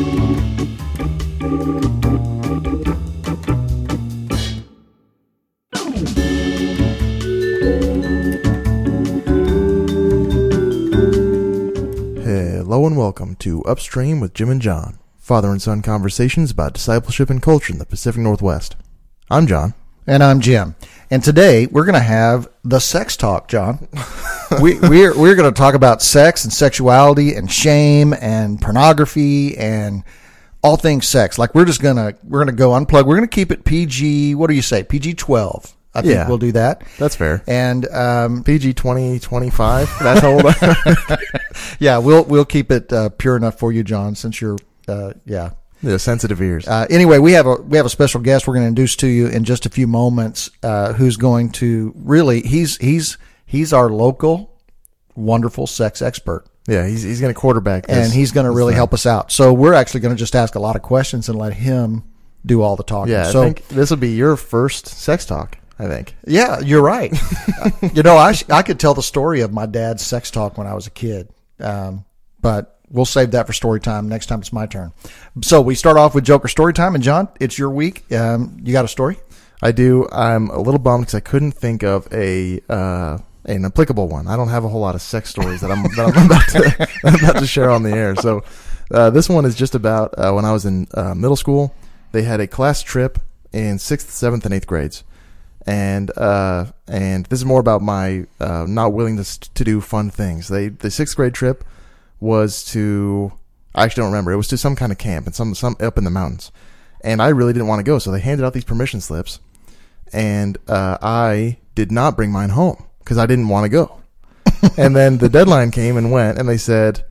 Hello and welcome to Upstream with Jim and John, father and son conversations about discipleship and culture in the Pacific Northwest. I'm John. And I'm Jim. And today we're going to have the sex talk, John. we, we're we're going to talk about sex and sexuality and shame and pornography and all things sex. Like we're just gonna we're gonna go unplug. We're gonna keep it PG. What do you say? PG twelve. I think Yeah. we'll do that. That's fair. And um, PG twenty twenty five. that's old. yeah, we'll we'll keep it uh, pure enough for you, John. Since you're uh, yeah. the sensitive ears. Uh, anyway, we have a we have a special guest we're going to introduce to you in just a few moments. Uh, who's going to really he's he's he's our local wonderful sex expert, yeah, he's, he's going to quarterback this. and he's going to really thing. help us out. So we're actually going to just ask a lot of questions and let him do all the talking. Yeah, So I think this will be your first sex talk, I think. yeah, you're right. you know, I I could tell the story of my dad's sex talk when I was a kid, um, but we'll save that for story time next time it's my turn. So we start off with Joker story time, and John, it's your week. Um, you got a story? I do. I'm a little bummed because I couldn't think of a uh, an applicable one. I don't have a whole lot of sex stories that I'm that I'm about to about to share on the air. So uh, this one is just about uh, when I was in uh, middle school. They had a class trip in sixth, seventh, and eighth grades, and uh, and this is more about my uh, not willingness to do fun things. They the sixth grade trip was to I actually don't remember. It was to some kind of camp and some some up in the mountains, and I really didn't want to go. So they handed out these permission slips, and uh, I did not bring mine home because I didn't want to go. and then the deadline came and went, and they said,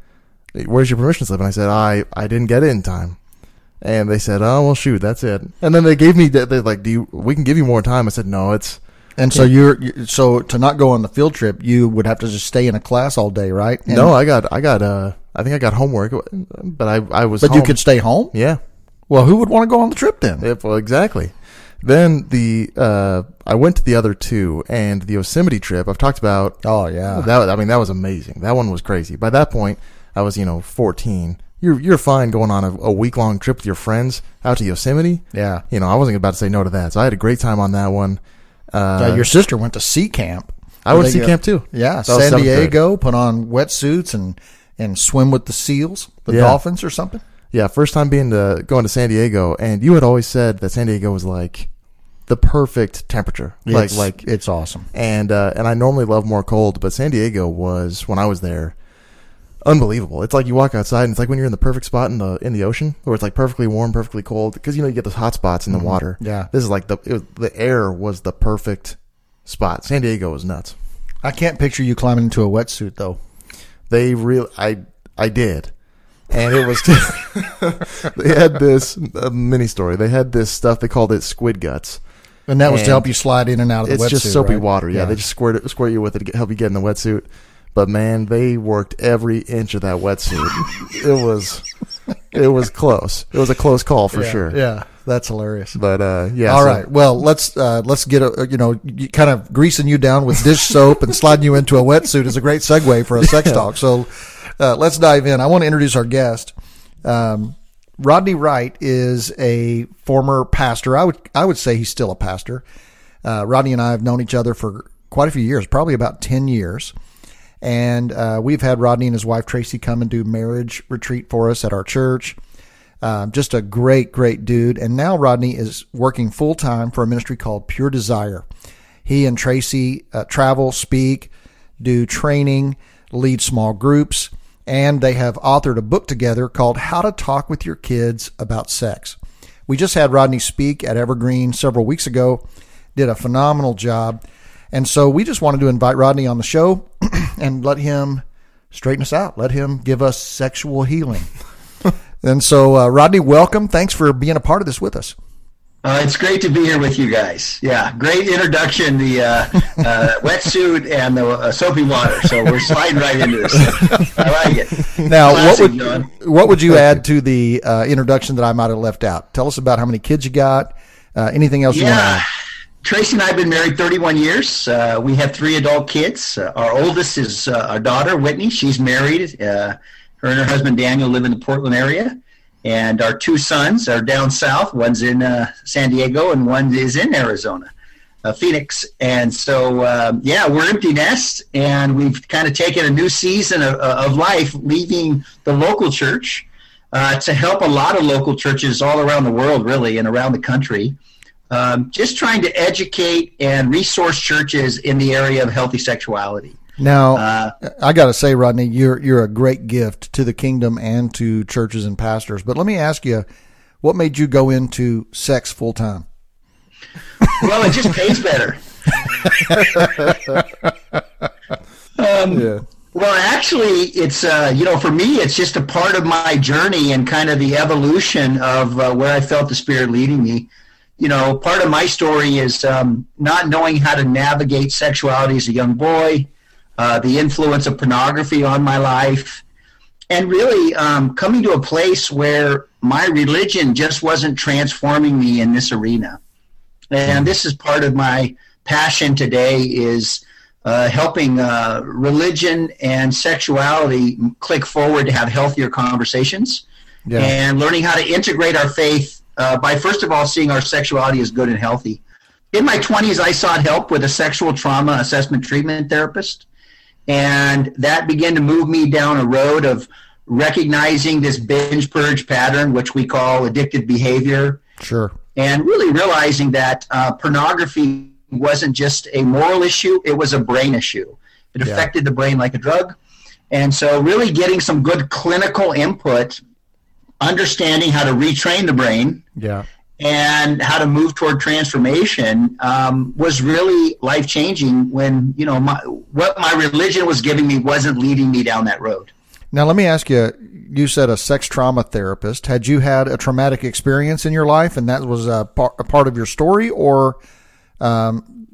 "Where's your permission slip?" And I said, "I I didn't get it in time." And they said, "Oh well, shoot, that's it." And then they gave me they're like, "Do you? We can give you more time." I said, "No, it's." And so you're so to not go on the field trip, you would have to just stay in a class all day, right? And- no, I got, I got, uh, I think I got homework, but I, I was. but you could stay home. yeah, Well, who would want to go on the trip then? Yeah, well, exactly. Then the uh, I went to the other two, and the Yosemite trip I've talked about. Oh yeah, That I mean that was amazing. That one was crazy. By that point, I was you know 14. You're you're fine going on a, a week long trip with your friends out to Yosemite. yeah. You know I wasn't about to say no to that, so I had a great time on that one. Uh, Uh, your sister went to sea camp. I went to sea camp too. Yeah, was San seventh grade. Diego. Put on wetsuits and and swim with the seals, the Yeah. dolphins, or something. Yeah, first time being to going to San Diego, and you had always said that San Diego was like the perfect temperature, like It's- like it's awesome. and uh, and I normally love more cold, but San Diego was when I was there unbelievable. It's like you walk outside and it's like when you're in the perfect spot in the in the ocean, where it's like perfectly warm, perfectly cold, because you know you get those hot spots in the water. Yeah. this is like the was, the air was the perfect spot. San Diego was nuts. I can't picture you climbing into a wetsuit though. They real I I did. And it was, they had this uh, mini story. They had this stuff. They called it squid guts. And that was to help you slide in and out of the it's wetsuit. just soapy right? water. Yeah, they just squirt it, squirt you with it to get, help you get in the wetsuit. But man, they worked every inch of that wetsuit. it was, it was close. It was a close call for yeah, sure. Yeah, that's hilarious. But uh, yeah. All so- right. Well, let's uh, let's get a you know kind of greasing you down with dish soap and sliding you into a wetsuit is a great segue for a sex talk. So uh, let's dive in. I want to introduce our guest. Um, Rodney Wright is a former pastor. I would I would say he's still a pastor. Uh, Rodney and I have known each other for quite a few years, probably about ten years. And uh, we've had Rodney and his wife Tracy come and do marriage retreat for us at our church. Um, just a great, great dude. And now Rodney is working full time for a ministry called Pure Desire. He and Tracy uh, travel, speak, do training, lead small groups, and they have authored a book together called How to Talk with Your Kids About Sex. We just had Rodney speak at Evergreen several weeks ago, did a phenomenal job. And so we just wanted to invite Rodney on the show and let him straighten us out, let him give us sexual healing. and so, uh, Rodney, welcome. Thanks for being a part of this with us. Uh, it's great to be here with you guys. Yeah, great introduction. The uh, uh, wetsuit and the uh, soapy water. So we're sliding right into this. I like it. Now, Classic, what would John. what would you add to the uh, introduction that I might have left out? Tell us about how many kids you got. Uh, anything else you Yeah. Tracy and I have been married 31 years. Uh, we have three adult kids. Uh, our oldest is uh, our daughter, Whitney. She's married. Uh, her and her husband, Daniel, live in the Portland area. And our two sons are down south. One's in uh, San Diego, and one is in Arizona, uh, Phoenix. And so, um, yeah, we're empty nest, and we've kind of taken a new season of, of life, leaving the local church uh, to help a lot of local churches all around the world, really, and around the country. Um, just trying to educate and resource churches in the area of healthy sexuality. Now, uh, I got to say, Rodney, you're you're a great gift to the kingdom and to churches and pastors. But let me ask you, what made you go into sex full time? Well, it just pays better. um, yeah. Well, actually, it's uh, you know for me, it's just a part of my journey and kind of the evolution of uh, where I felt the Spirit leading me. You know, part of my story is um, not knowing how to navigate sexuality as a young boy uh, the influence of pornography on my life, and really um, coming to a place where my religion just wasn't transforming me in this arena. And this is part of my passion today is uh, helping uh, religion and sexuality click forward to have healthier conversations yeah. and learning how to integrate our faith uh, by first of all seeing our sexuality as good and healthy. In my 20s, I sought help with a sexual trauma assessment treatment therapist. And that began to move me down a road of recognizing this binge purge pattern, which we call addictive behavior. Sure. And really realizing that uh, pornography wasn't just a moral issue, it was a brain issue. It yeah. affected the brain like a drug. And so, really getting some good clinical input, understanding how to retrain the brain. Yeah and how to move toward transformation um, was really life changing when you know my, what my religion was giving me wasn't leading me down that road. Now let me ask you you said a sex trauma therapist. Had you had a traumatic experience in your life and that was a, par- a part of your story or um,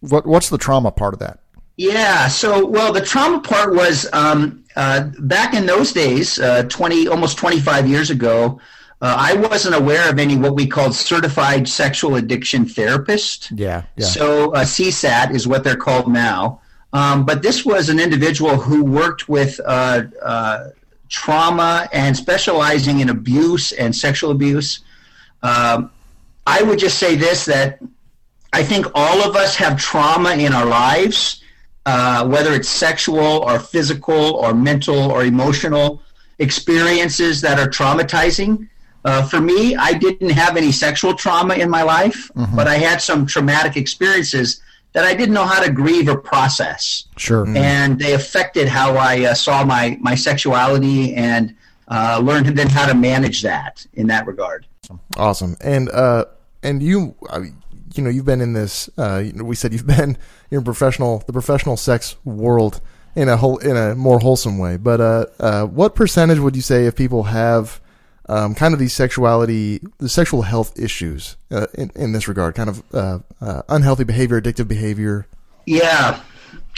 what, what's the trauma part of that? Yeah so well the trauma part was um, uh, back in those days uh, 20 almost 25 years ago uh, I wasn't aware of any what we called certified sexual addiction therapist. Yeah. yeah. So uh, CSAT is what they're called now. Um, but this was an individual who worked with uh, uh, trauma and specializing in abuse and sexual abuse. Um, I would just say this that I think all of us have trauma in our lives, uh, whether it's sexual or physical or mental or emotional experiences that are traumatizing. Uh, for me, I didn't have any sexual trauma in my life, mm-hmm. but I had some traumatic experiences that I didn't know how to grieve or process. Sure. Mm-hmm. And they affected how I uh, saw my, my sexuality and uh, learned then how to manage that in that regard. Awesome. And, uh, and you, you know, you've been in this, uh, we said you've been in professional, the professional sex world in a whole, in a more wholesome way. But, uh, what percentage would you say if people have, um, kind of these sexuality, the sexual health issues uh, in, in this regard, kind of uh, uh, unhealthy behavior, addictive behavior. Yeah,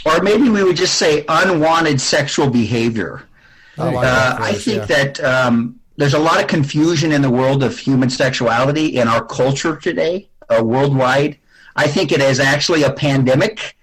or maybe we would just say unwanted sexual behavior. I, like uh, I think yeah. that um, there's a lot of confusion in the world of human sexuality in our culture today, uh, worldwide. I think it is actually a pandemic.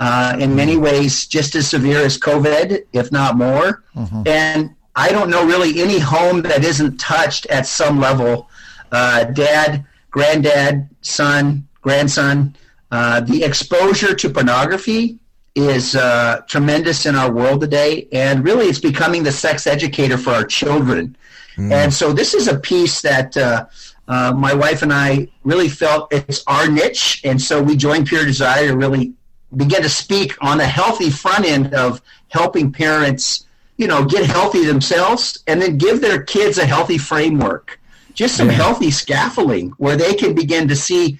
Uh, in many ways, just as severe as COVID, if not more. Mm-hmm. And I don't know really any home that isn't touched at some level. Uh, dad, granddad, son, grandson. Uh, the exposure to pornography is uh, tremendous in our world today, and really it's becoming the sex educator for our children. Mm. And so this is a piece that uh, uh, my wife and I really felt it's our niche, and so we joined Pure Desire to really begin to speak on the healthy front end of helping parents you know, get healthy themselves and then give their kids a healthy framework. Just some yeah. healthy scaffolding where they can begin to see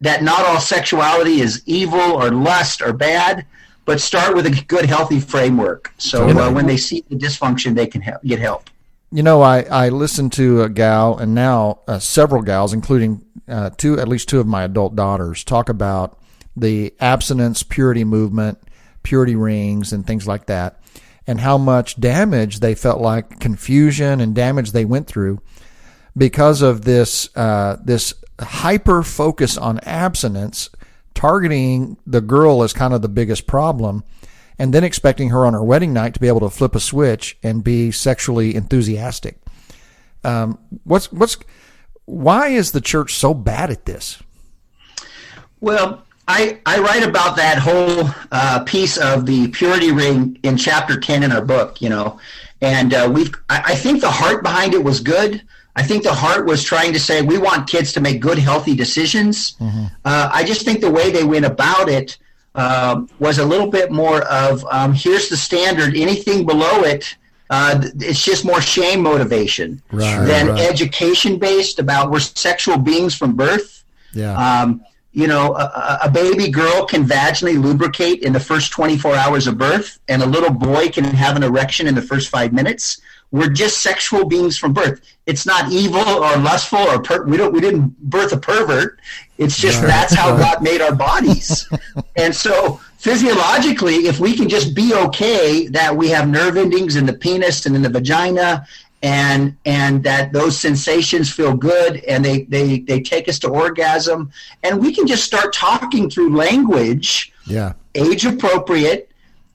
that not all sexuality is evil or lust or bad, but start with a good, healthy framework. So uh, when they see the dysfunction, they can help, get help. You know, I, I listened to a gal and now uh, several gals, including uh, two, at least two of my adult daughters, talk about the abstinence purity movement, purity rings, and things like that and how much damage they felt like confusion and damage they went through because of this uh, this hyper focus on abstinence, targeting the girl as kind of the biggest problem, and then expecting her on her wedding night to be able to flip a switch and be sexually enthusiastic. Um, what's what's why is the church so bad at this? Well, I, I write about that whole uh, piece of the purity ring in chapter 10 in our book, you know, and uh, we've, I, I, think the heart behind it was good. I think the heart was trying to say we want kids to make good, healthy decisions. Mm-hmm. Uh, I just think the way they went about it uh, was a little bit more of um, here's the standard, anything below it, uh, it's just more shame motivation right, than right. education based about we're sexual beings from birth. Yeah. Um, you know, a, a, baby girl can vaginally lubricate in the first 24 hours of birth, and a little boy can have an erection in the first five minutes. We're just sexual beings from birth. It's not evil or lustful or per- we don't we didn't birth a pervert. It's just right. that's how God made our bodies. and so physiologically, if we can just be okay that we have nerve endings in the penis and in the vagina and and that those sensations feel good and they they they take us to orgasm and we can just start talking through language yeah age appropriate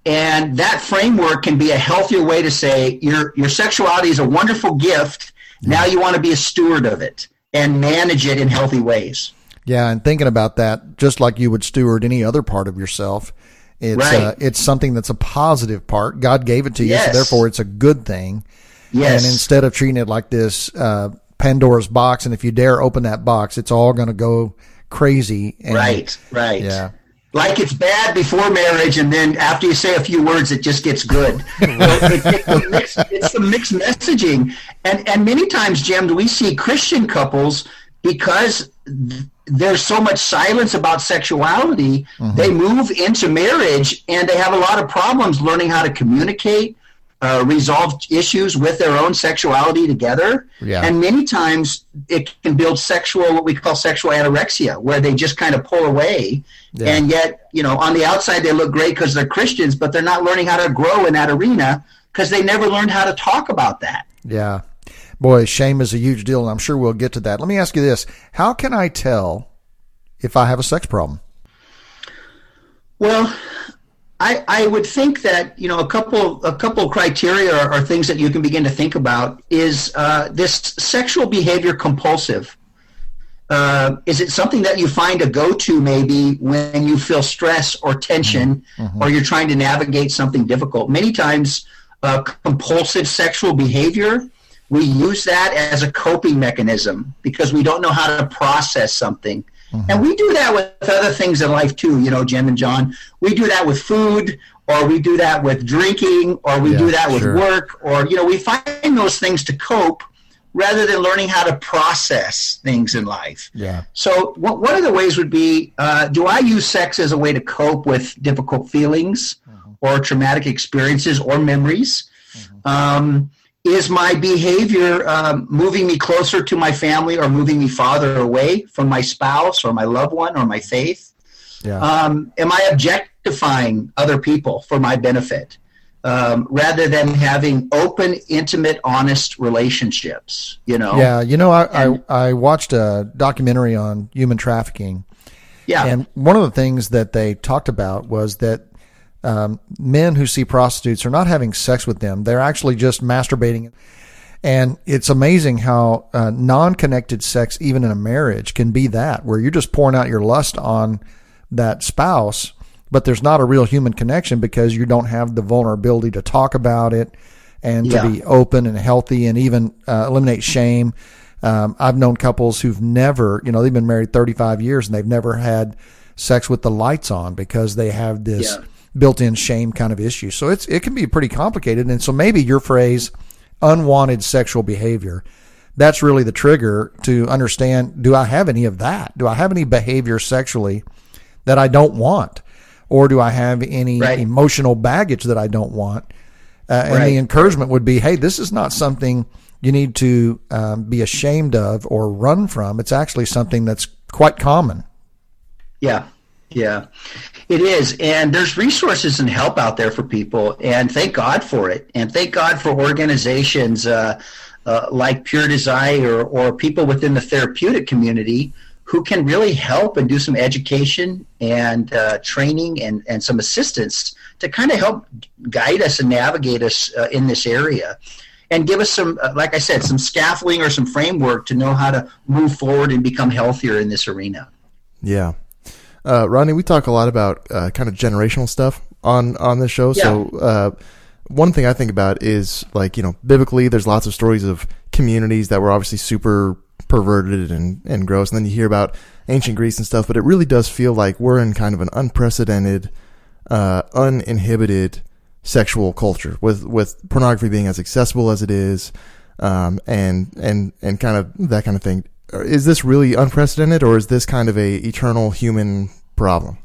and that framework can be a healthier way to say your your sexuality is a wonderful gift yeah. now you want to be a steward of it and manage it in healthy ways yeah and thinking about that just like you would steward any other part of yourself it's right. uh, it's something that's a positive part god gave it to you yes. so therefore it's a good thing Yes. And instead of treating it like this uh, Pandora's box, and if you dare open that box, it's all going to go crazy. And, right, right. Yeah. Like it's bad before marriage, and then after you say a few words, it just gets good. it, it, the mixed, it's the mixed messaging, and and many times, Jim, do we see Christian couples because there's so much silence about sexuality. Mm-hmm. They move into marriage, and they have a lot of problems learning how to communicate, uh, resolve issues with their own sexuality together. Yeah. And many times it can build sexual, what we call sexual anorexia, where they just kind of pull away. Yeah. And yet, you know, on the outside they look great because they're Christians, but they're not learning how to grow in that arena because they never learned how to talk about that. Yeah. Boy, shame is a huge deal, and I'm sure we'll get to that. Let me ask you this How can I tell if I have a sex problem? Well, I, I would think that you know a couple a couple criteria are things that you can begin to think about is uh, this sexual behavior compulsive. Uh, is it something that you find a go-to maybe when you feel stress or tension mm-hmm. or you're trying to navigate something difficult? Many times, uh, compulsive sexual behavior we use that as a coping mechanism because we don't know how to process something Mm-hmm. And we do that with other things in life too, you know, Jim and John. We do that with food, or we do that with drinking, or we yeah, do that with sure. work, or, you know, we find those things to cope rather than learning how to process things in life. Yeah. So, what, one of the ways would be uh, do I use sex as a way to cope with difficult feelings mm-hmm. or traumatic experiences or memories? Mm-hmm. Um, is my behavior um, moving me closer to my family or moving me farther away from my spouse or my loved one or my faith? Yeah. Um, am I objectifying other people for my benefit um, rather than having open, intimate, honest relationships? You know. Yeah, you know, I, and, I, I watched a documentary on human trafficking. Yeah. And one of the things that they talked about was that um, men who see prostitutes are not having sex with them; they're actually just masturbating. And it's amazing how uh, non-connected sex, even in a marriage, can be that where you're just pouring out your lust on that spouse, but there's not a real human connection because you don't have the vulnerability to talk about it and yeah. to be open and healthy and even uh, eliminate shame. Um, I've known couples who've never, you know, they've been married 35 years and they've never had sex with the lights on because they have this. Yeah built-in shame kind of issue. So it's it can be pretty complicated. And so maybe your phrase unwanted sexual behavior that's really the trigger to understand do I have any of that? Do I have any behavior sexually that I don't want? Or do I have any right. emotional baggage that I don't want? Uh, and right. the encouragement would be hey, this is not something you need to um, be ashamed of or run from. It's actually something that's quite common. Yeah, yeah. It is, and there's resources and help out there for people, and thank God for it, and thank God for organizations uh, uh, like Pure Desire or people within the therapeutic community who can really help and do some education and uh, training and, and some assistance to kind of help guide us and navigate us uh, in this area. and give us some, uh, like I said, some scaffolding or some framework to know how to move forward and become healthier in this arena. Yeah. Uh, Rodney, we talk a lot about uh, kind of generational stuff on on this show. Yeah. So uh, one thing I think about is like you know biblically, there's lots of stories of communities that were obviously super perverted and and gross, and then you hear about ancient Greece and stuff. But it really does feel like we're in kind of an unprecedented, uh, uninhibited sexual culture with with pornography being as accessible as it is, um, and and and kind of that kind of thing. Is this really unprecedented, or is this kind of a eternal human problem?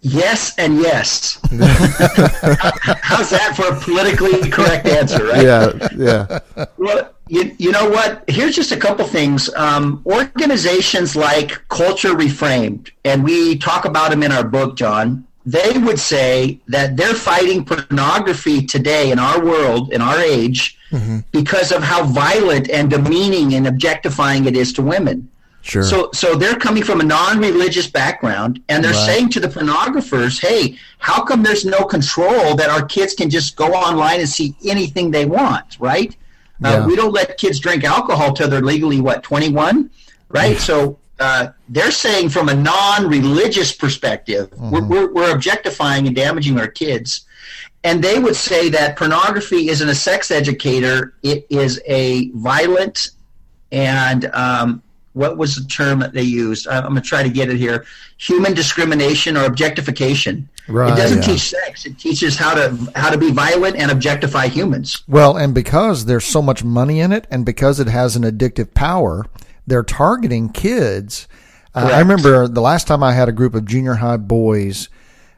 Yes and yes. How's that for a politically correct answer, right? Yeah, yeah. Well, you, you know what? Here's just a couple things. Um, organizations like Culture Reframed, and we talk about them in our book, John, they would say that they're fighting pornography today in our world, in our age, mm-hmm. because of how violent and demeaning and objectifying it is to women. Sure. So, so they're coming from a non-religious background, and they're right. saying to the pornographers, "Hey, how come there's no control that our kids can just go online and see anything they want? Right? Uh, yeah. Uh, we don't let kids drink alcohol till they're legally what 21, right? so uh, they're saying from a non-religious perspective, mm-hmm. we're, we're, we're objectifying and damaging our kids." And they would say that pornography isn't a sex educator; it is a violent and um, what was the term that they used? I'm going to try to get it here. Human discrimination or objectification. Right, it doesn't yeah. teach sex. It teaches how to how to be violent and objectify humans. Well, and because there's so much money in it, and because it has an addictive power, they're targeting kids. Uh, I remember the last time I had a group of junior high boys.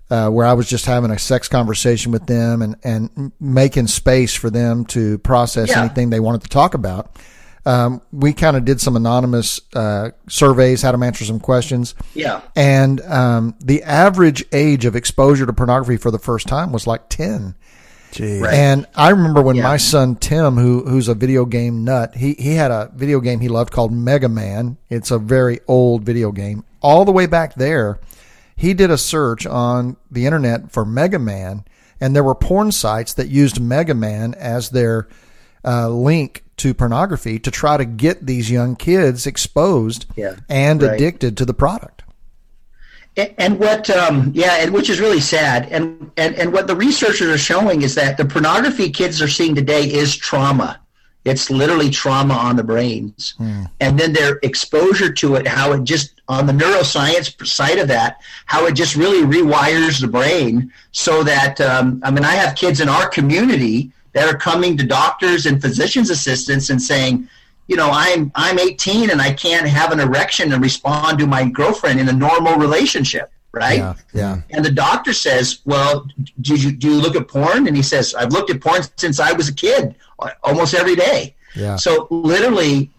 Uh, where I was just having a sex conversation with them and, and making space for them to process yeah. anything they wanted to talk about um, we kind of did some anonymous uh, surveys, had them answer some questions. Yeah. And um, the average age of exposure to pornography for the first time was like 10. Right. And I remember when yeah. my son Tim, who who's a video game nut, he he had a video game he loved called Mega Man. It's a very old video game. All the way back there, he did a search on the internet for Mega Man, and there were porn sites that used Mega Man as their uh, link to pornography to try to get these young kids exposed yeah, and right. addicted to the product. And what, um, yeah, and which is really sad. And, and and what the researchers are showing is that the pornography kids are seeing today is trauma. It's literally trauma on the brains, mm. and then their exposure to it, how it just on the neuroscience side of that, how it just really rewires the brain so that um, I mean, I have kids in our community that are coming to doctors and physicians assistants and saying, you know, I'm I'm 18 and I can't have an erection and respond to my girlfriend in a normal relationship, right? Yeah. yeah. And the doctor says, well, do you do you look at porn? And he says, I've looked at porn since I was a kid, almost every day. Yeah. So literally,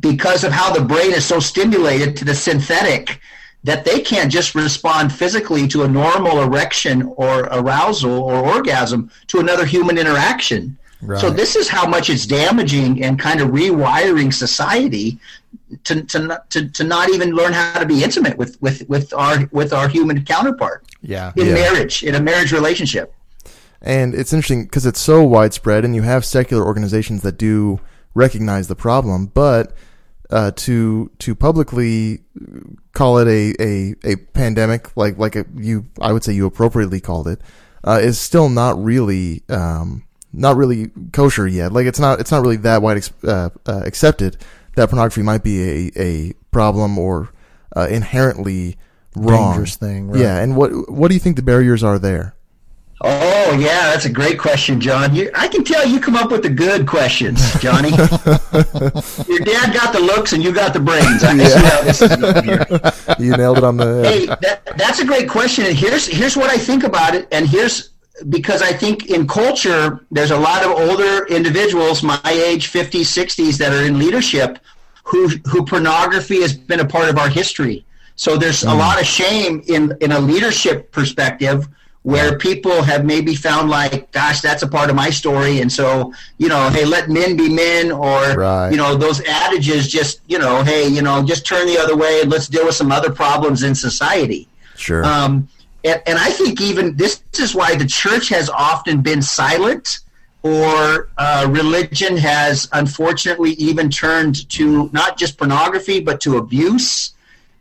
because of how the brain is so stimulated to the synthetic that they can't just respond physically to a normal erection or arousal or orgasm to another human interaction. Right. So this is how much it's damaging and kind of rewiring society to, to, to, to not even learn how to be intimate with, with, with our with our human counterpart. Yeah. In yeah. marriage, in a marriage relationship. And it's interesting because it's so widespread and you have secular organizations that do recognize the problem, but uh, to to publicly call it a, a, a pandemic, like like a, you, I would say you appropriately called it, uh, is still not really um, not really kosher yet. Like it's not it's not really that wide ex- uh, uh accepted that pornography might be a a problem or uh, inherently wrong dangerous thing. Right? Yeah, and what what do you think the barriers are there? Oh yeah, that's a great question, John. You, I can tell you come up with the good questions, Johnny. Your dad got the looks and you got the brains. I yeah. You nailed it on the. Hey, that, that's a great question, and here's here's what I think about it, and here's because I think in culture there's a lot of older individuals, my age, 50s, 60s, that are in leadership, who who pornography has been a part of our history. So there's mm. a lot of shame in in a leadership perspective where people have maybe found like, gosh, that's a part of my story, and so you know, hey, let men be men, or right. you know, those adages, just you know, hey, you know, just turn the other way and let's deal with some other problems in society. Sure. Um, and, and I think even this is why the church has often been silent or uh, religion has unfortunately even turned to not just pornography but to abuse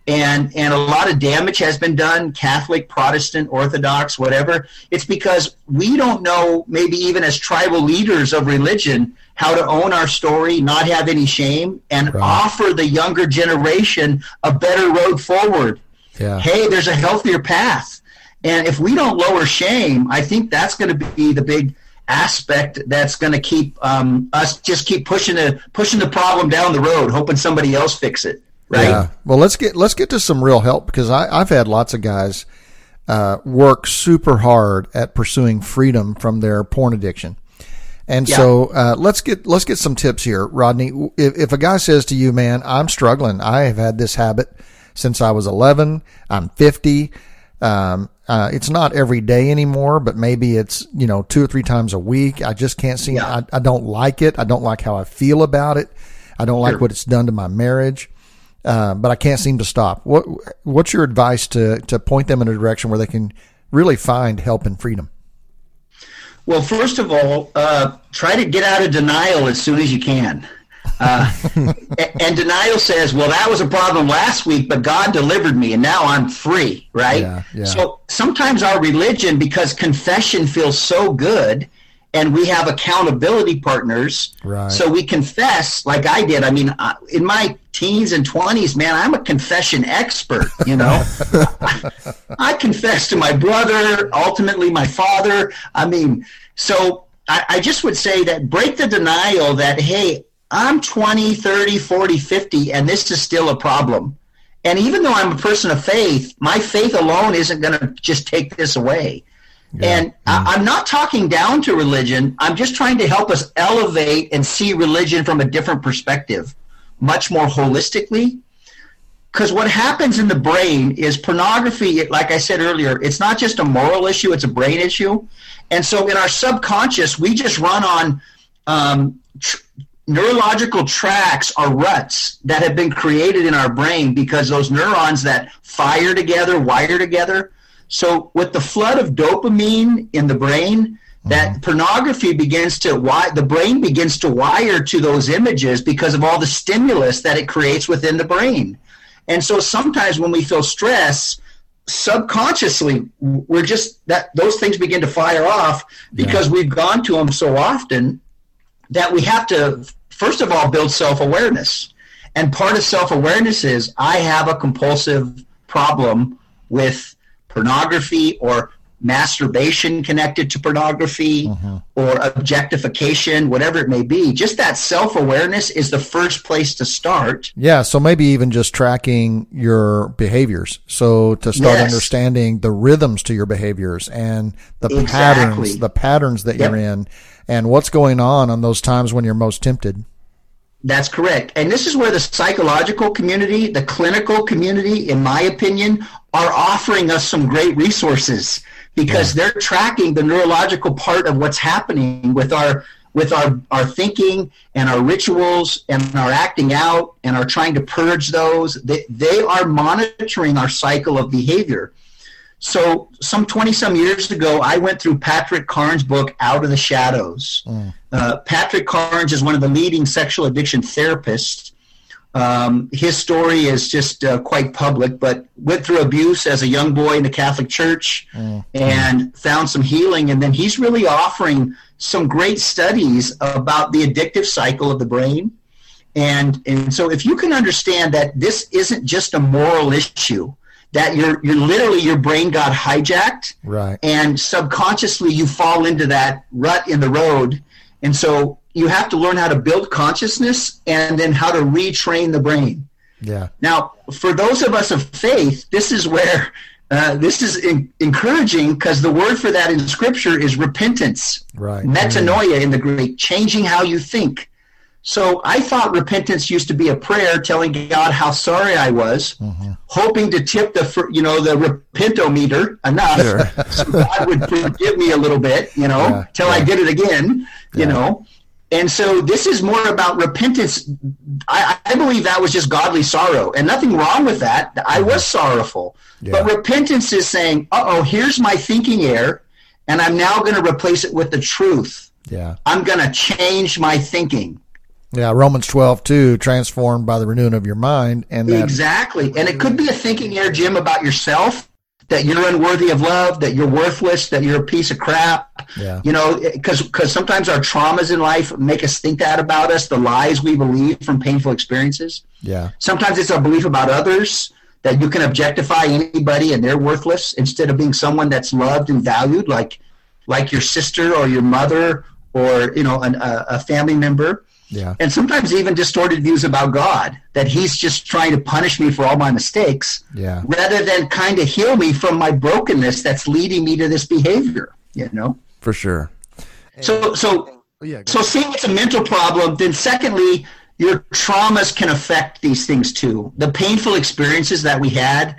and and a lot of damage has been done catholic protestant orthodox whatever it's because we don't know maybe even as tribal leaders of religion how to own our story not have any shame and right. offer the younger generation a better road forward yeah. hey there's a healthier path and if we don't lower shame i think that's going to be the big aspect that's going to keep um, us just keep pushing the pushing the problem down the road, hoping somebody else fix it. Right. Yeah. Well, let's get let's get to some real help because I, I've had lots of guys uh, work super hard at pursuing freedom from their porn addiction. And yeah. so uh, let's get let's get some tips here, Rodney. If, if a guy says to you, "Man, I'm struggling. I have had this habit since I was 11. I'm 50. Um, uh, it's not every day anymore, but maybe it's, you know, two or three times a week. I just can't see, yeah. I, I, don't like it. I don't like how I feel about it. I don't like what it's done to my marriage. Uh, but I can't seem to stop. What, what's your advice to, to point them in a direction where they can really find help and freedom? Well, first of all, uh, try to get out of denial as soon as you can. Uh, and denial says, well, that was a problem last week, but God delivered me and now I'm free, right? Yeah, yeah. So sometimes our religion, because confession feels so good, and we have accountability partners. Right. So we confess like I did. I mean, in my teens and 20s, man, I'm a confession expert, you know. I confess to my brother, ultimately my father. I mean, so I, I, just would say that break the denial that, hey, I'm 20, 30, 40, 50, and this is still a problem. And even though I'm a person of faith, my faith alone isn't going to just take this away. Yeah. And I, am not talking down to religion. I'm just trying to help us elevate and see religion from a different perspective, much more holistically. Because what happens in the brain is pornography, like I said earlier, it's not just a moral issue, it's a brain issue. And so in our subconscious, we just run on um, tr- neurological tracks are ruts that have been created in our brain because those neurons that fire together, wire together. So with the flood of dopamine in the brain, that mm-hmm. pornography begins to why the brain begins to wire to those images because of all the stimulus that it creates within the brain. And so sometimes when we feel stress, subconsciously we're just that those things begin to fire off because yeah. we've gone to them so often that we have to first of all, build self awareness. And part of self awareness is I have a compulsive problem with pornography or masturbation connected to pornography mm-hmm. or objectification, whatever it may be. Just that self awareness is the first place to start. Yeah. So maybe even just tracking your behaviors. So to start yes. understanding the rhythms to your behaviors and the exactly. patterns, the patterns that yep. you're in and what's going on on those times when you're most tempted. That's correct. And this is where the psychological community, the clinical community, in my opinion, are offering us some great resources because yeah. they're tracking the neurological part of what's happening with our with our, our thinking and our rituals and our acting out and are trying to purge those. They, they are monitoring our cycle of behavior. So, some 20 some years ago, I went through Patrick Carnes' book, Out of the Shadows. Mm. Uh, Patrick Carnes is one of the leading sexual addiction therapists. Um, his story is just uh, quite public, but went through abuse as a young boy in the Catholic Church mm. and found some healing. And then he's really offering some great studies about the addictive cycle of the brain. And, and so, if you can understand that this isn't just a moral issue, that you're you're literally your brain got hijacked. Right. And subconsciously you fall into that rut in the road. And so you have to learn how to build consciousness and then how to retrain the brain. Yeah. Now for those of us of faith this is where uh, this is in- encouraging because the word for that in scripture is repentance. Right. Metanoia in the greek changing how you think so I thought repentance used to be a prayer telling God how sorry I was, mm-hmm. hoping to tip the you know the repentometer enough sure. so God would forgive me a little bit, you know, yeah, till yeah. I did it again, you know. And so this is more about repentance. I, I, believe that was just godly sorrow, and nothing wrong with that. I was mm-hmm. sorrowful, but repentance is saying, "Uh oh, here's my thinking error, and I'm now going to replace it with the truth." Yeah. I'm going to change my thinking. Yeah, Romans 12, two, transformed by the renewing of your mind. and that, Exactly. And it could be a thinking error, Jim, about yourself, that you're unworthy of love, that you're worthless, that you're a piece of crap. Yeah. You know, because because sometimes our traumas in life make us think that about us, the lies we believe from painful experiences. Yeah. Sometimes it's a belief about others that you can objectify anybody and they're worthless instead of being someone that's loved and valued, like like your sister or your mother or you know an, a, a family member. Yeah. And sometimes even distorted views about God that He's just trying to punish me for all my mistakes, Yeah. rather than kind of heal me from my brokenness that's leading me to this behavior. You know. For sure. So so Yeah. so seeing it's a mental problem, then secondly, your traumas can affect these things too. The painful experiences that we had.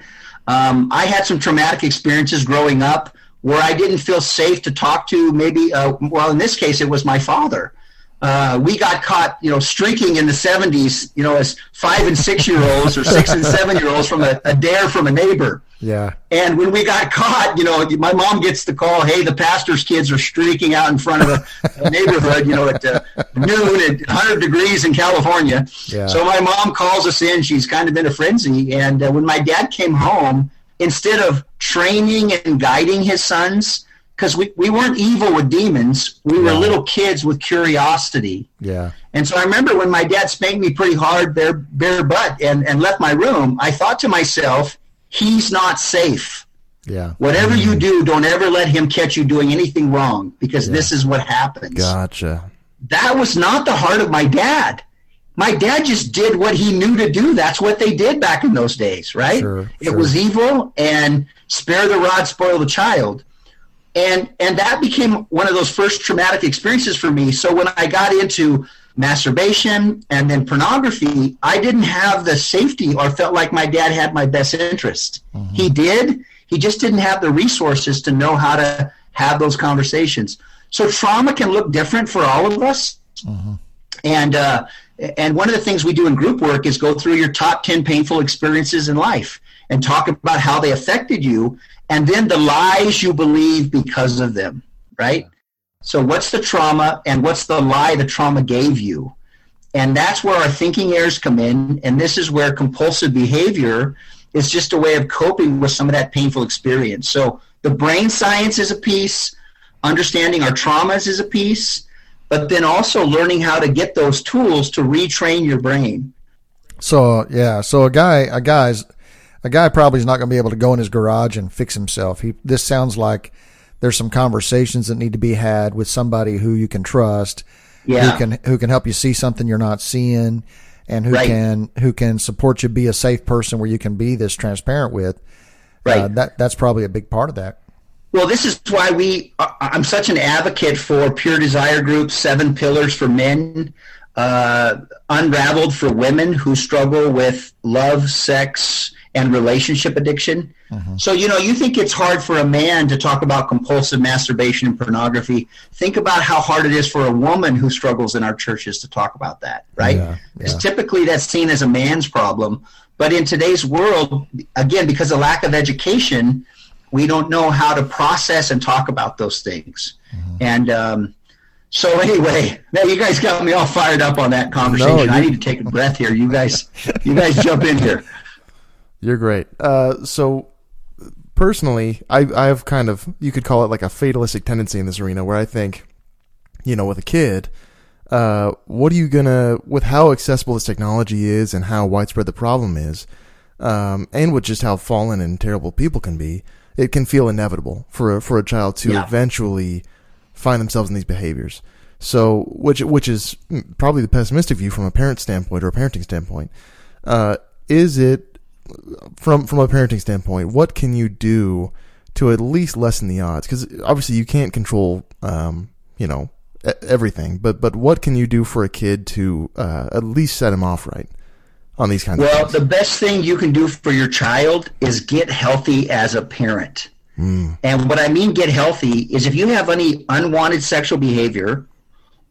Um, I had some traumatic experiences growing up where I didn't feel safe to talk to. Maybe, uh, well, in this case, it was my father. Uh, we got caught, you know, streaking in the 70s, you know, as five and six year olds or six and seven year olds from a, a dare from a neighbor. Yeah. And when we got caught, you know, my mom gets the call, hey, the pastor's kids are streaking out in front of a, a neighborhood, you know, at uh, noon at 100 degrees in California. Yeah. So my mom calls us in. She's kind of in a frenzy. And uh, when my dad came home, instead of training and guiding his sons, because we, we weren't evil with demons, we were Yeah. little kids with curiosity. Yeah. And so I remember when my dad spanked me pretty hard, bare, bare butt, and, and left my room, I thought to myself, he's not safe. Yeah. Whatever you mm-hmm. do, don't ever let him catch you doing anything wrong because this is what happens. Gotcha. That was not the heart of my dad. My dad just did what he knew to do. That's what they did back in those days, right? Sure, it sure. was evil and spare the rod, spoil the child. And and that became one of those first traumatic experiences for me. So when I got into masturbation and then pornography, I didn't have the safety or felt like my dad had my best interest. Mm-hmm. He did. He just didn't have the resources to know how to have those conversations. So trauma can look different for all of us. And uh, and one of the things we do in group work is go through your top 10 painful experiences in life and talk about how they affected you and then the lies you believe because of them, right? So what's the trauma and what's the lie the trauma gave you? And that's where our thinking errors come in and this is where compulsive behavior is just a way of coping with some of that painful experience. So the brain science is a piece, understanding our traumas is a piece, but then also learning how to get those tools to retrain your brain. So yeah, so a guy, a guy's, a guy probably is not going to be able to go in his garage and fix himself. He, this sounds like there's some conversations that need to be had with somebody who you can trust, Yeah. who can who can help you see something you're not seeing, and who Right. can who can support you be a safe person where you can be this transparent with. Uh, Right. that that's probably a big part of that. Well, this is why we. I- I'm such an advocate for Pure Desire Group, Seven Pillars for Men, uh, Unraveled for women who struggle with love, sex, and relationship addiction. So, you know, you think it's hard for a man to talk about compulsive masturbation and pornography. Think about how hard it is for a woman who struggles in our churches to talk about that, right? Yeah, yeah. typically that's seen as a man's problem. But in today's world, again, because of lack of education, we don't know how to process and talk about those things. And um, so, anyway, now you guys got me all fired up on that conversation. No, I need to take a breath here. You guys, you guys jump in here. You're great. Uh, so personally, I I have kind of you could call it like a fatalistic tendency in this arena where I think, you know, with a kid, uh, what are you gonna with how accessible this technology is and how widespread the problem is, um, and with just how fallen and terrible people can be, it can feel inevitable for a, for a child to Yeah. eventually find themselves in these behaviors. So, which which is probably the pessimistic view from a parent standpoint or a parenting standpoint. Uh, is it from from a parenting standpoint? What can you do to at least lessen the odds? Because obviously you can't control, um, you know, everything. But but what can you do for a kid to uh, at least set him off right on these kinds Well, of the best thing you can do for your child is get healthy as a parent. And what I mean get healthy is if you have any unwanted sexual behavior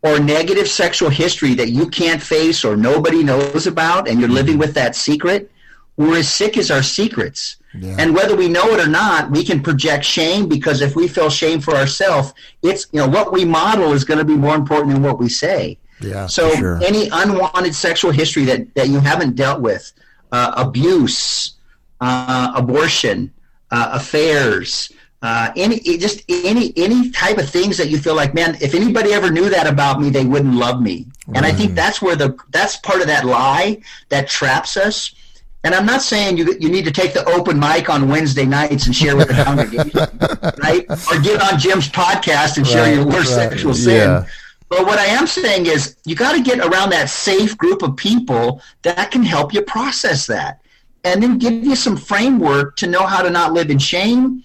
or negative sexual history that you can't face or nobody knows about and you're living with that secret, we're as sick as our secrets. Yeah. And whether we know it or not, we can project shame because if we feel shame for ourselves, it's you know what we model is going to be more important than what we say. Yeah. So sure. any unwanted sexual history that that you haven't dealt with, uh, abuse, uh, abortion, uh, affairs, uh, any just any any type of things that you feel like, man, if anybody ever knew that about me, they wouldn't love me. And I think that's where the that's part of that lie that traps us. And I'm not saying you you need to take the open mic on Wednesday nights and share with the congregation, right? Or get on Jim's podcast and share your worst right. sexual sin. Yeah. But what I am saying is you got to get around that safe group of people that can help you process that and then give you some framework to know how to not live in shame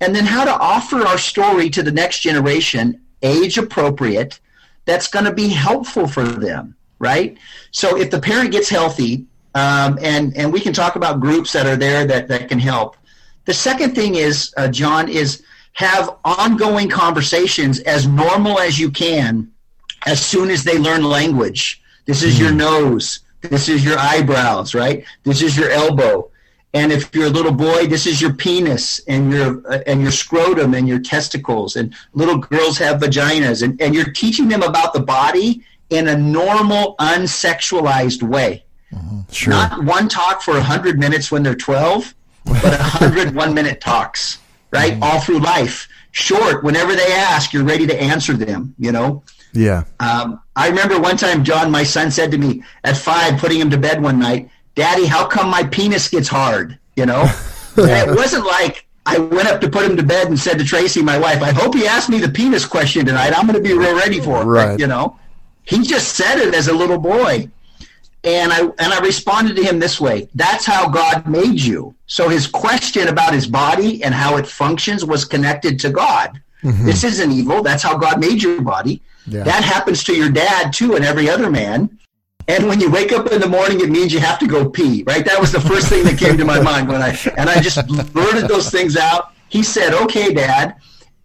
and then how to offer our story to the next generation age appropriate that's going to be helpful for them right so if the parent gets healthy um, and and we can talk about groups that are there that that can help the second thing is uh, john is have ongoing conversations as normal as you can as soon as they learn language this is your hmm. nose this is your eyebrows right this is your elbow and if you're a little boy, this is your penis and your uh, and your scrotum and your testicles. And little girls have vaginas, and, and you're teaching them about the body in a normal, unsexualized way. Mm-hmm. Sure. Not one talk for hundred minutes when they're twelve, but a hundred one minute talks, right? Mm-hmm. All through life. Short. Whenever they ask, you're ready to answer them. You know. Yeah. Um, I remember one time, John, my son, said to me at five, putting him to bed one night Daddy, how come my penis gets hard? You know? it wasn't like I went up to put him to bed and said to Tracy, my wife, I hope he asked me the penis question tonight. I'm going to be real ready for it. Right. You know? He just said it as a little boy. And I and I responded to him this way. That's how God made you. So his question about his body and how it functions was connected to God. Mm-hmm. This isn't evil. That's how God made your body. Yeah. That happens to your dad too and every other man. And when you wake up in the morning, it means you have to go pee, right? That was the first thing that came to my mind when I, and I just blurted those things out. He said, okay, dad.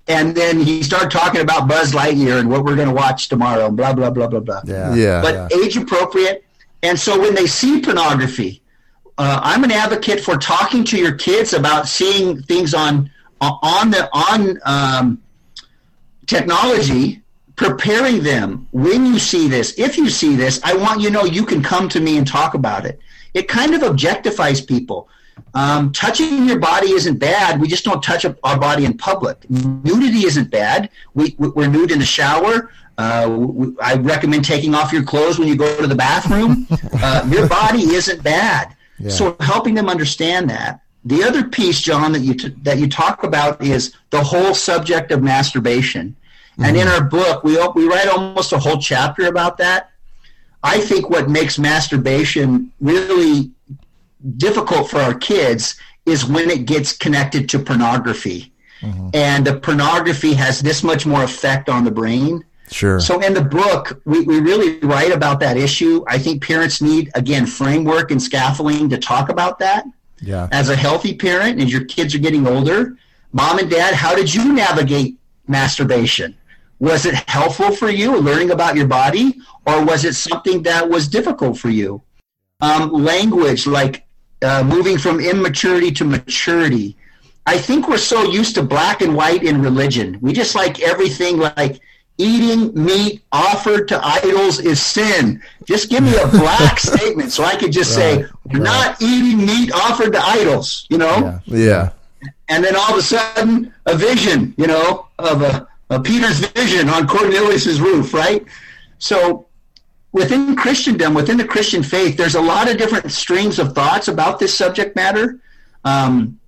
And then he started talking about Buzz Lightyear and what we're going to watch tomorrow, blah, blah, blah, blah, blah. Yeah. yeah but yeah. age appropriate. And so when they see pornography, uh, I'm an advocate for talking to your kids about seeing things on, on the, on, um, technology preparing them. When you see this if you see this i want you to know you can come to me and talk about it. It kind of objectifies people. Um, touching your body isn't bad. We just don't touch our body in public. Nudity isn't bad. We, we're nude in the shower uh, i recommend taking off your clothes when you go to the bathroom uh, your body isn't bad yeah. so helping them understand that the other piece john that you t- that you talk about is the whole subject of masturbation Mm-hmm. And in our book, we we write almost a whole chapter about that. I think what makes masturbation really difficult for our kids is when it gets connected to pornography. Mm-hmm. And the pornography has this much more effect on the brain. Sure. So in the book, we, we really write about that issue. I think parents need, again, framework and scaffolding to talk about that. Yeah. As a healthy parent, as your kids are getting older, mom and dad, how did you navigate masturbation? Was it helpful for you learning about your body, or was it something that was difficult for you? Um, language, like uh, moving from immaturity to maturity. I think we're so used to black and white in religion. We just like everything like eating meat offered to idols is sin. Just give me a black statement so I could just right, say, right. not eating meat offered to idols, you know? Yeah. yeah. And then all of a sudden, a vision, you know, of a uh, Peter's vision on Cornelius's roof, right? So within Christendom, within the Christian faith, there's a lot of different streams of thoughts about this subject matter. Um,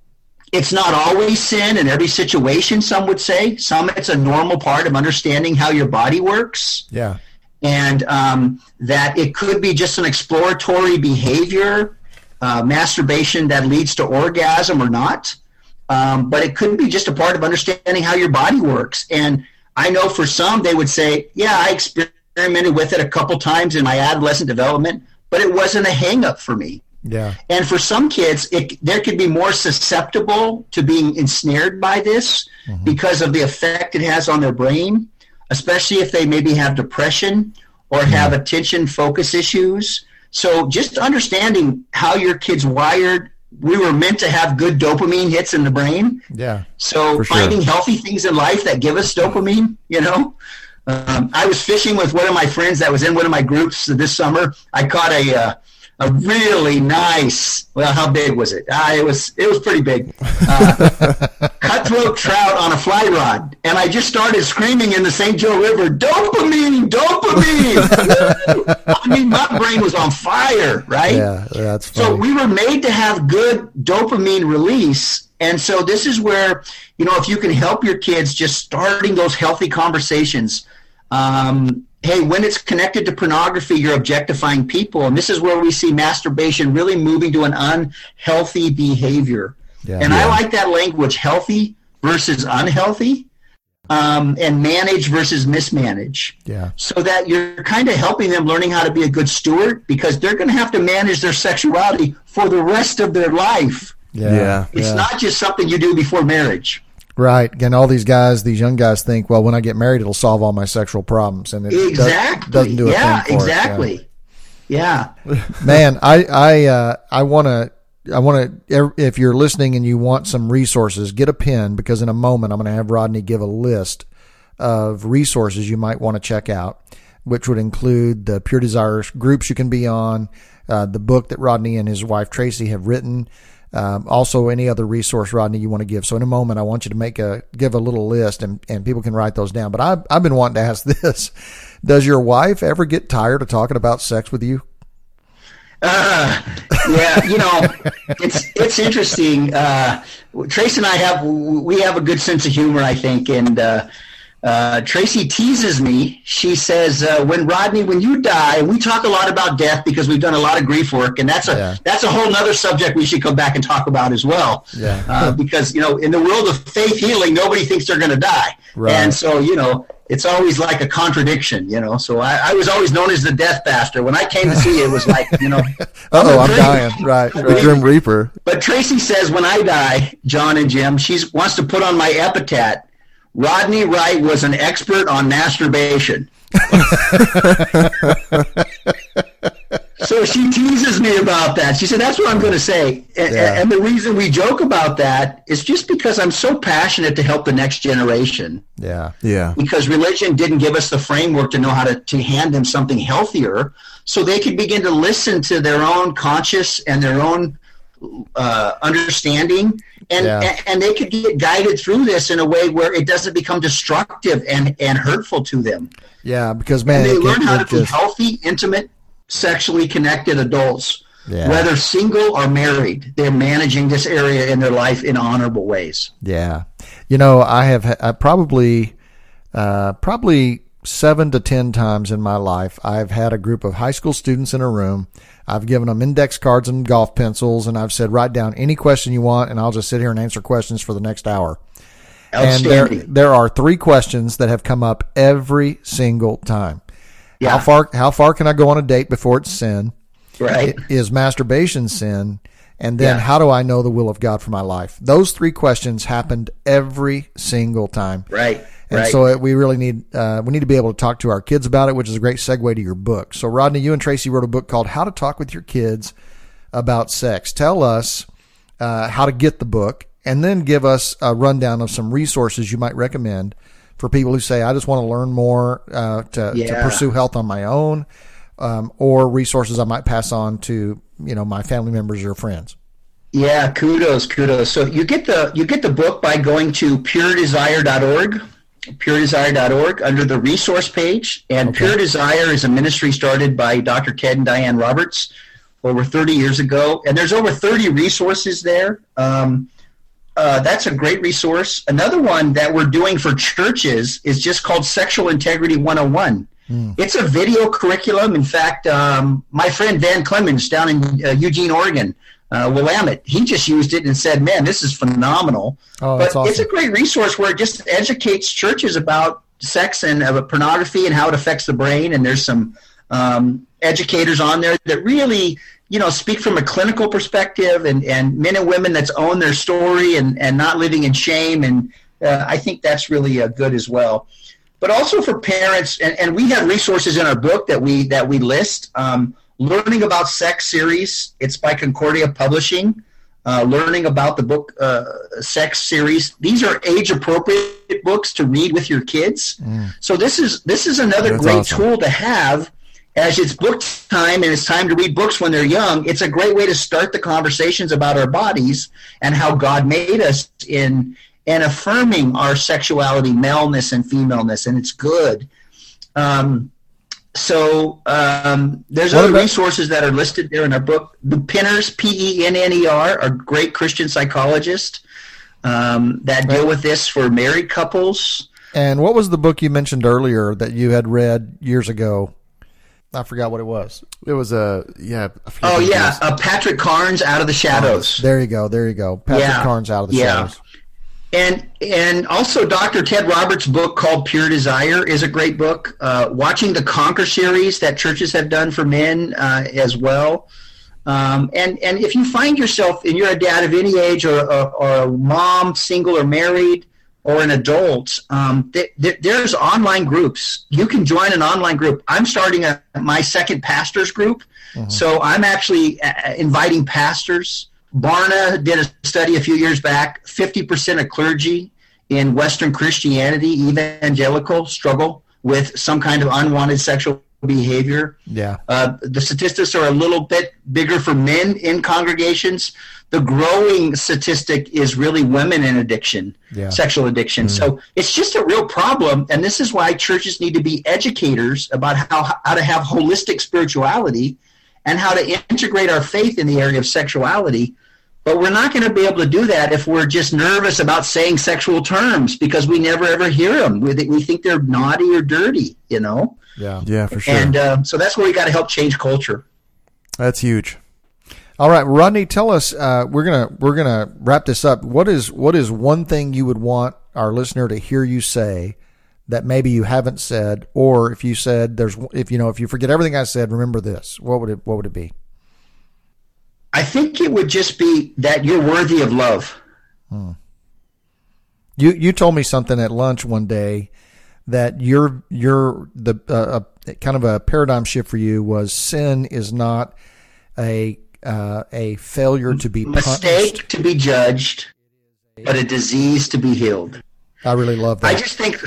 it's not always sin in every situation, some would say. Some it's a normal part of understanding how your body works. Yeah. And um, that it could be just an exploratory behavior, uh, masturbation that leads to orgasm or not. Um, but it could be just a part of understanding how your body works. And I know for some, they would say, yeah, I experimented with it a couple times in my adolescent development, but it wasn't a hangup for me. Yeah. And for some kids, it there could be more susceptible to being ensnared by this mm-hmm. because of the effect it has on their brain, especially if they maybe have depression or mm-hmm. have attention focus issues. So just understanding how your kid's wired, we were meant to have good dopamine hits in the brain. Yeah. So finding sure. healthy things in life that give us dopamine, you know. Um, I was fishing with one of my friends that was in one of my groups this summer. I caught a uh, a really nice. Well, how big was it? Uh, it was it was pretty big. Uh, cutthroat trout on a fly rod, and I just started screaming in the St. Joe River, "Dopamine, dopamine!" I mean, my brain was on fire, right? Yeah, that's funny. so we were made to have good dopamine release, and so this is where you know if you can help your kids just starting those healthy conversations. Um, hey, when it's connected to pornography, you're objectifying people. And this is where we see masturbation really moving to an unhealthy behavior. Yeah, and yeah. I like that language healthy versus unhealthy. Um, and manage versus mismanage. Yeah. So that you're kind of helping them learning how to be a good steward because they're going to have to manage their sexuality for the rest of their life. Yeah. yeah. It's yeah. not just something you do before marriage. Right. And all these guys, these young guys think, well, when I get married, it'll solve all my sexual problems. And it exactly. does, not do a yeah, thing for exactly. Us, yeah. yeah. Man, I, I, uh, I want to, I want to, if you're listening and you want some resources, get a pen because in a moment I'm going to have Rodney give a list of resources you might want to check out, which would include the Pure Desire groups you can be on, uh, the book that Rodney and his wife Tracy have written, um, also, any other resource, Rodney, you want to give. So, in a moment, I want you to make a give a little list, and, and people can write those down. But I've I've been wanting to ask this: Does your wife ever get tired of talking about sex with you? Uh, yeah, you know, it's it's interesting. Uh, Trace and I have we have a good sense of humor, I think, and uh, uh, Tracy teases me. She says, uh, "When Rodney, when you die, and we talk a lot about death because we've done a lot of grief work, and that's a yeah. that's a whole other subject we should come back and talk about as well. Yeah. Uh, because you know, in the world of faith healing, nobody thinks they're going to die, right. and so you know, it's always like a contradiction, you know. So I, I, was always known as the death pastor. When I came to see it, it was like, you know, oh, I'm dying, right? The Grim Reaper. But Tracy says when I die, John and Jim, she wants to put on my epitaph Rodney Wright was an expert on masturbation. so she teases me about that. She said, That's what I'm going to say. And, yeah. and, the reason we joke about that is just because I'm so passionate to help the next generation. Yeah. Yeah. Because religion didn't give us the framework to know how to, to hand them something healthier so they could begin to listen to their own conscious and their own uh, understanding and, yeah. and, they could get guided through this in a way where it doesn't become destructive and and hurtful to them. Yeah, because man, and they learn how to just... be healthy, intimate, sexually connected adults. Yeah. Whether single or married, they're managing this area in their life in honorable ways. Yeah, you know, I have I probably uh, probably seven to ten times in my life, I've had a group of high school students in a room I've given them index cards and golf pencils, and I've said, write down any question you want, and I'll just sit here and answer questions for the next hour. And there, there are three questions that have come up every single time. Yeah. How far, how far can I go on a date before it's sin? Right. Is masturbation sin? And then yeah. how do I know the will of God for my life? Those three questions happened every single time. Right. And right. so we really need uh, we need to be able to talk to our kids about it, which is a great segue to your book. So Rodney, you and Tracy wrote a book called "How to Talk with Your Kids About Sex." Tell us uh, how to get the book, and then give us a rundown of some resources you might recommend for people who say, "I just want to learn more uh, to, yeah. to pursue health on my own," um, or resources I might pass on to you know my family members or friends. Yeah, kudos, kudos. So you get the you get the book by going to puredesire.org puredesire.org under the resource page. And okay. Pure Desire is a ministry started by Dr. Ted and Diane Roberts over 30 years ago. And there's over 30 resources there. Um, uh, that's a great resource. Another one that we're doing for churches is just called Sexual Integrity 101. Mm. It's a video curriculum. In fact, um, my friend Van Clemens down in uh, Eugene, Oregon, uh, Willamette, he just used it and said, "Man, this is phenomenal." Oh, but awesome. it's a great resource where it just educates churches about sex and uh, pornography and how it affects the brain. And there's some um, educators on there that really, you know, speak from a clinical perspective and, and men and women that's own their story and, and not living in shame. And uh, I think that's really uh, good as well. But also for parents, and, and we have resources in our book that we that we list. Um, Learning About Sex series. It's by Concordia Publishing. Uh, learning about the book uh, sex series. These are age appropriate books to read with your kids. Mm. So this is this is another That's great awesome. tool to have as it's book time and it's time to read books when they're young. It's a great way to start the conversations about our bodies and how God made us in and affirming our sexuality, maleness and femaleness, and it's good. Um, so um, there's what other about- resources that are listed there in our book. The Penners, P E N N E R, are great Christian psychologists um, that right. deal with this for married couples. And what was the book you mentioned earlier that you had read years ago? I forgot what it was. It was a uh, yeah. Oh yeah, uh, Patrick Carnes, Out of the Shadows. There you go. There you go. Patrick yeah. Carnes, Out of the yeah. Shadows. And and also Dr. Ted Roberts' book called Pure Desire is a great book. Uh, watching the Conquer series that churches have done for men uh, as well. Um, and and if you find yourself and you're a dad of any age or, or, or a mom, single or married, or an adult, um, th- th- there's online groups. You can join an online group. I'm starting a, my second pastors group, mm-hmm. so I'm actually uh, inviting pastors Barna did a study a few years back 50% of clergy in Western Christianity, evangelical, struggle with some kind of unwanted sexual behavior. Yeah. Uh, the statistics are a little bit bigger for men in congregations. The growing statistic is really women in addiction, yeah. sexual addiction. Mm. So it's just a real problem. And this is why churches need to be educators about how, how to have holistic spirituality and how to integrate our faith in the area of sexuality but we're not going to be able to do that if we're just nervous about saying sexual terms because we never ever hear them. We, we think they're naughty or dirty, you know? Yeah. Yeah, for sure. And uh, so that's where we got to help change culture. That's huge. All right, Rodney, tell us. Uh, we're gonna we're gonna wrap this up. What is what is one thing you would want our listener to hear you say that maybe you haven't said, or if you said there's if you know if you forget everything I said, remember this. What would it What would it be? I think it would just be that you're worthy of love. Hmm. You you told me something at lunch one day that you're you're the uh, a, kind of a paradigm shift for you was sin is not a uh, a failure to be mistake punished. to be judged, but a disease to be healed. I really love that. I just think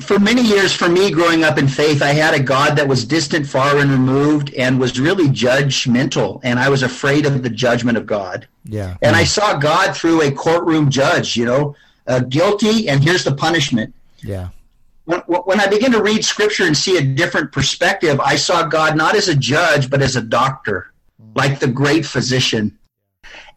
for many years, for me growing up in faith, I had a God that was distant, far, and removed, and was really judgmental. And I was afraid of the judgment of God. Yeah. And I saw God through a courtroom judge, you know, uh, guilty, and here's the punishment. Yeah. When, when I began to read scripture and see a different perspective, I saw God not as a judge, but as a doctor, like the great physician.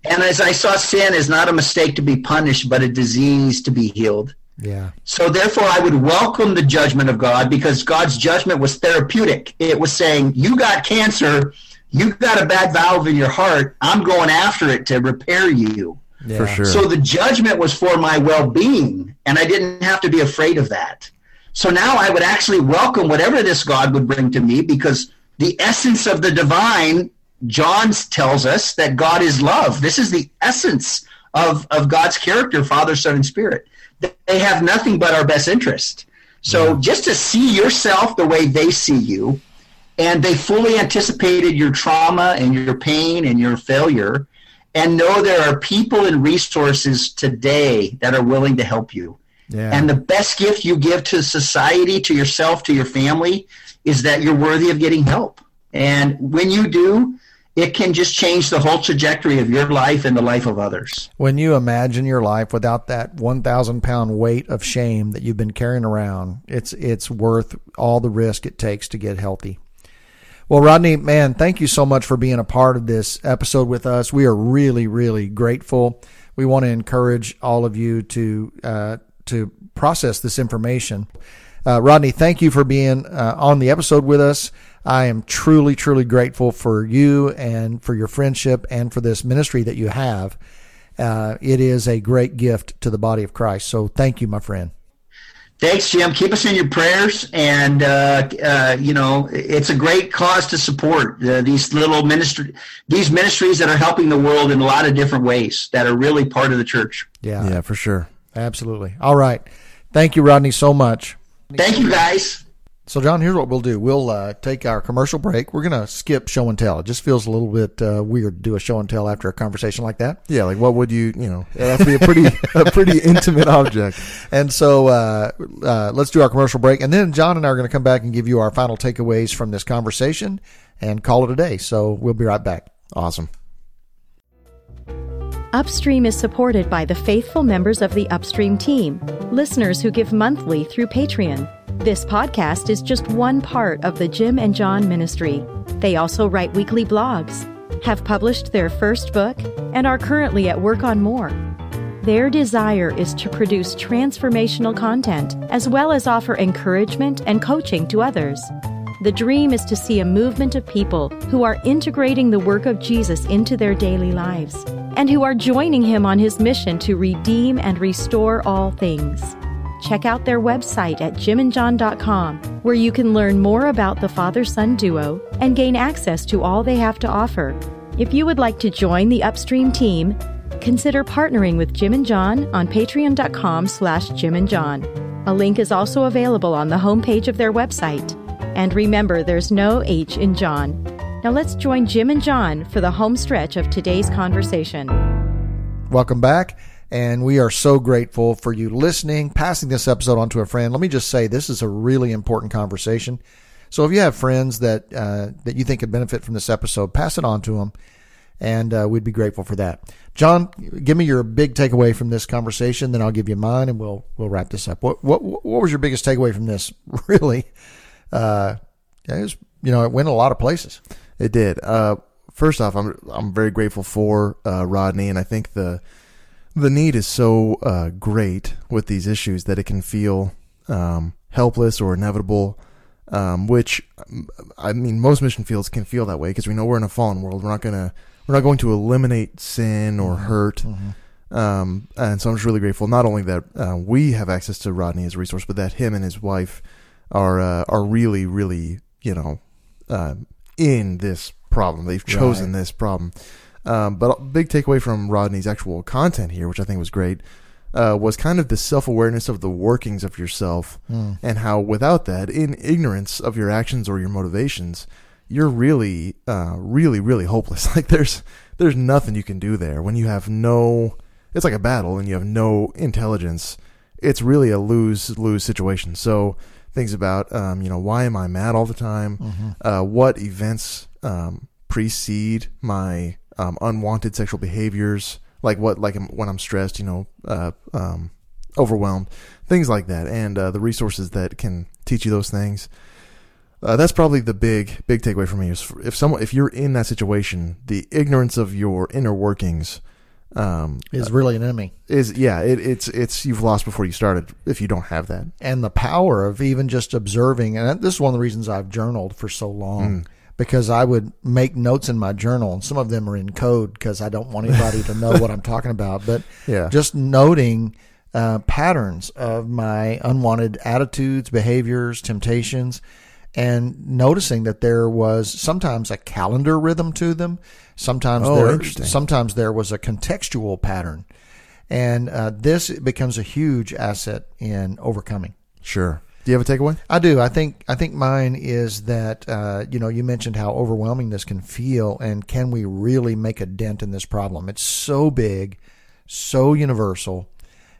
And as I saw sin as not a mistake to be punished, but a disease to be healed. Yeah. So therefore, I would welcome the judgment of God because God's judgment was therapeutic. It was saying, "You got cancer, you got a bad valve in your heart. I'm going after it to repair you." Yeah. For sure. So the judgment was for my well-being, and I didn't have to be afraid of that. So now I would actually welcome whatever this God would bring to me because the essence of the divine, John tells us that God is love. This is the essence of, of God's character, Father, Son, and Spirit they have nothing but our best interest. So yeah. just to see yourself the way they see you, and they fully anticipated your trauma and your pain and your failure, and know there are people and resources today that are willing to help you. Yeah. And the best gift you give to society, to yourself, to your family, is that you're worthy of getting help. And when you do, it can just change the whole trajectory of your life and the life of others. When you imagine your life without that 1,000 pound weight of shame that you've been carrying around, it's, it's worth all the risk it takes to get healthy. Well, Rodney, man, thank you so much for being a part of this episode with us. We are really, really grateful. We want to encourage all of you to, uh, to process this information. Uh, Rodney, thank you for being uh, on the episode with us. I am truly, truly grateful for you and for your friendship and for this ministry that you have. Uh, it is a great gift to the body of Christ. So thank you, my friend. Thanks, Jim. Keep us in your prayers, and uh, uh, you know it's a great cause to support uh, these little ministry, these ministries that are helping the world in a lot of different ways that are really part of the church. Yeah, yeah, for sure, absolutely. All right, thank you, Rodney, so much. Thank you, guys. So, John, here's what we'll do. We'll uh, take our commercial break. We're going to skip show and tell. It just feels a little bit uh, weird to do a show and tell after a conversation like that. Yeah, like what would you, you know, to be a pretty, a pretty intimate object. And so, uh, uh, let's do our commercial break, and then John and I are going to come back and give you our final takeaways from this conversation and call it a day. So, we'll be right back. Awesome. Upstream is supported by the faithful members of the Upstream team, listeners who give monthly through Patreon. This podcast is just one part of the Jim and John ministry. They also write weekly blogs, have published their first book, and are currently at work on more. Their desire is to produce transformational content as well as offer encouragement and coaching to others. The dream is to see a movement of people who are integrating the work of Jesus into their daily lives and who are joining him on his mission to redeem and restore all things. Check out their website at jimandjohn.com, where you can learn more about the father son duo and gain access to all they have to offer. If you would like to join the Upstream team, consider partnering with Jim and John on patreon.com slash Jim and John. A link is also available on the homepage of their website. And remember, there's no H in John. Now let's join Jim and John for the home stretch of today's conversation. Welcome back. And we are so grateful for you listening, passing this episode on to a friend. Let me just say this is a really important conversation. So if you have friends that uh, that you think could benefit from this episode, pass it on to them, and uh, we'd be grateful for that. John, give me your big takeaway from this conversation, then I'll give you mine, and we'll we'll wrap this up. What what what was your biggest takeaway from this? Really, uh, it was, you know, it went a lot of places. It did. Uh, first off, I'm I'm very grateful for uh, Rodney, and I think the the need is so uh, great with these issues that it can feel um, helpless or inevitable. Um, which I mean, most mission fields can feel that way because we know we're in a fallen world. We're not gonna we're not going to eliminate sin or mm-hmm. hurt. Mm-hmm. Um, and so I'm just really grateful not only that uh, we have access to Rodney as a resource, but that him and his wife are uh, are really really you know uh, in this problem. They've chosen right. this problem. Um, but a big takeaway from Rodney's actual content here, which I think was great, uh, was kind of the self awareness of the workings of yourself mm. and how without that, in ignorance of your actions or your motivations, you're really, uh, really, really hopeless. Like there's there's nothing you can do there when you have no. It's like a battle and you have no intelligence. It's really a lose lose situation. So things about um, you know why am I mad all the time? Mm-hmm. Uh, what events um, precede my um, unwanted sexual behaviors, like what, like when I'm stressed, you know, uh, um, overwhelmed, things like that, and uh, the resources that can teach you those things. Uh, that's probably the big, big takeaway for me. Is if someone, if you're in that situation, the ignorance of your inner workings um, is really an enemy. Is yeah, it, it's it's you've lost before you started if you don't have that. And the power of even just observing, and this is one of the reasons I've journaled for so long. Mm because I would make notes in my journal, and some of them are in code because I don't want anybody to know what I'm talking about. But yeah. just noting uh, patterns of my unwanted attitudes, behaviors, temptations, and noticing that there was sometimes a calendar rhythm to them. Sometimes oh, there, sometimes there was a contextual pattern, and uh, this becomes a huge asset in overcoming. Sure. Do you have a takeaway? I do. I think I think mine is that uh, you know you mentioned how overwhelming this can feel, and can we really make a dent in this problem? It's so big, so universal,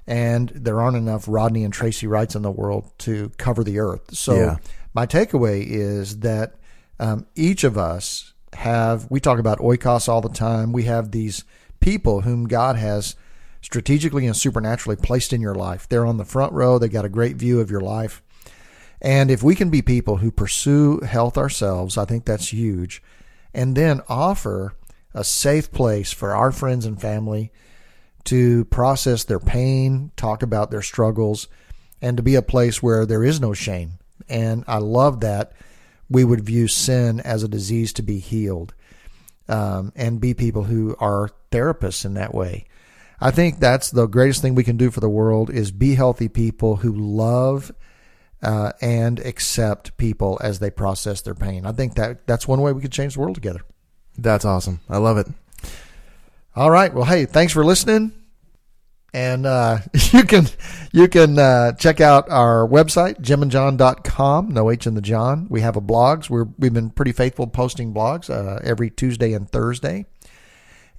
and there aren't enough Rodney and Tracy Wrights in the world to cover the earth. So yeah. My takeaway is that um, each of us have. We talk about oikos all the time. We have these people whom God has strategically and supernaturally placed in your life. They're on the front row. they've got a great view of your life. And if we can be people who pursue health ourselves, I think that's huge. And then offer a safe place for our friends and family to process their pain, talk about their struggles, and to be a place where there is no shame. And I love that we would view sin as a disease to be healed um, and be people who are therapists in that way. I think that's the greatest thing we can do for the world is be healthy people who love uh, and accept people as they process their pain. I think that that's one way we could change the world together. That's awesome. I love it. All right. Well, hey, thanks for listening. And uh, you can you can uh, check out our website, jimandjohn.com, no H in the John. We have a blogs. We're, we've been pretty faithful posting blogs uh, every Tuesday and Thursday.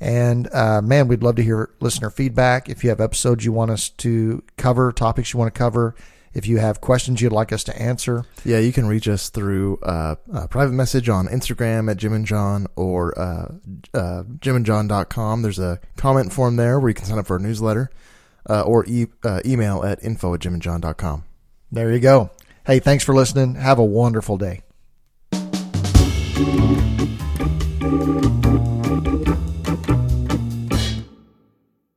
And uh, man, we'd love to hear listener feedback. If you have episodes you want us to cover, topics you want to cover, if you have questions you'd like us to answer. Yeah, you can reach us through uh, a private message on Instagram at Jim and John or uh, uh, jimandjohn.com. There's a comment form there where you can sign up for a newsletter uh, or e- uh, email at info at jimandjohn.com. There you go. Hey, thanks for listening. Have a wonderful day.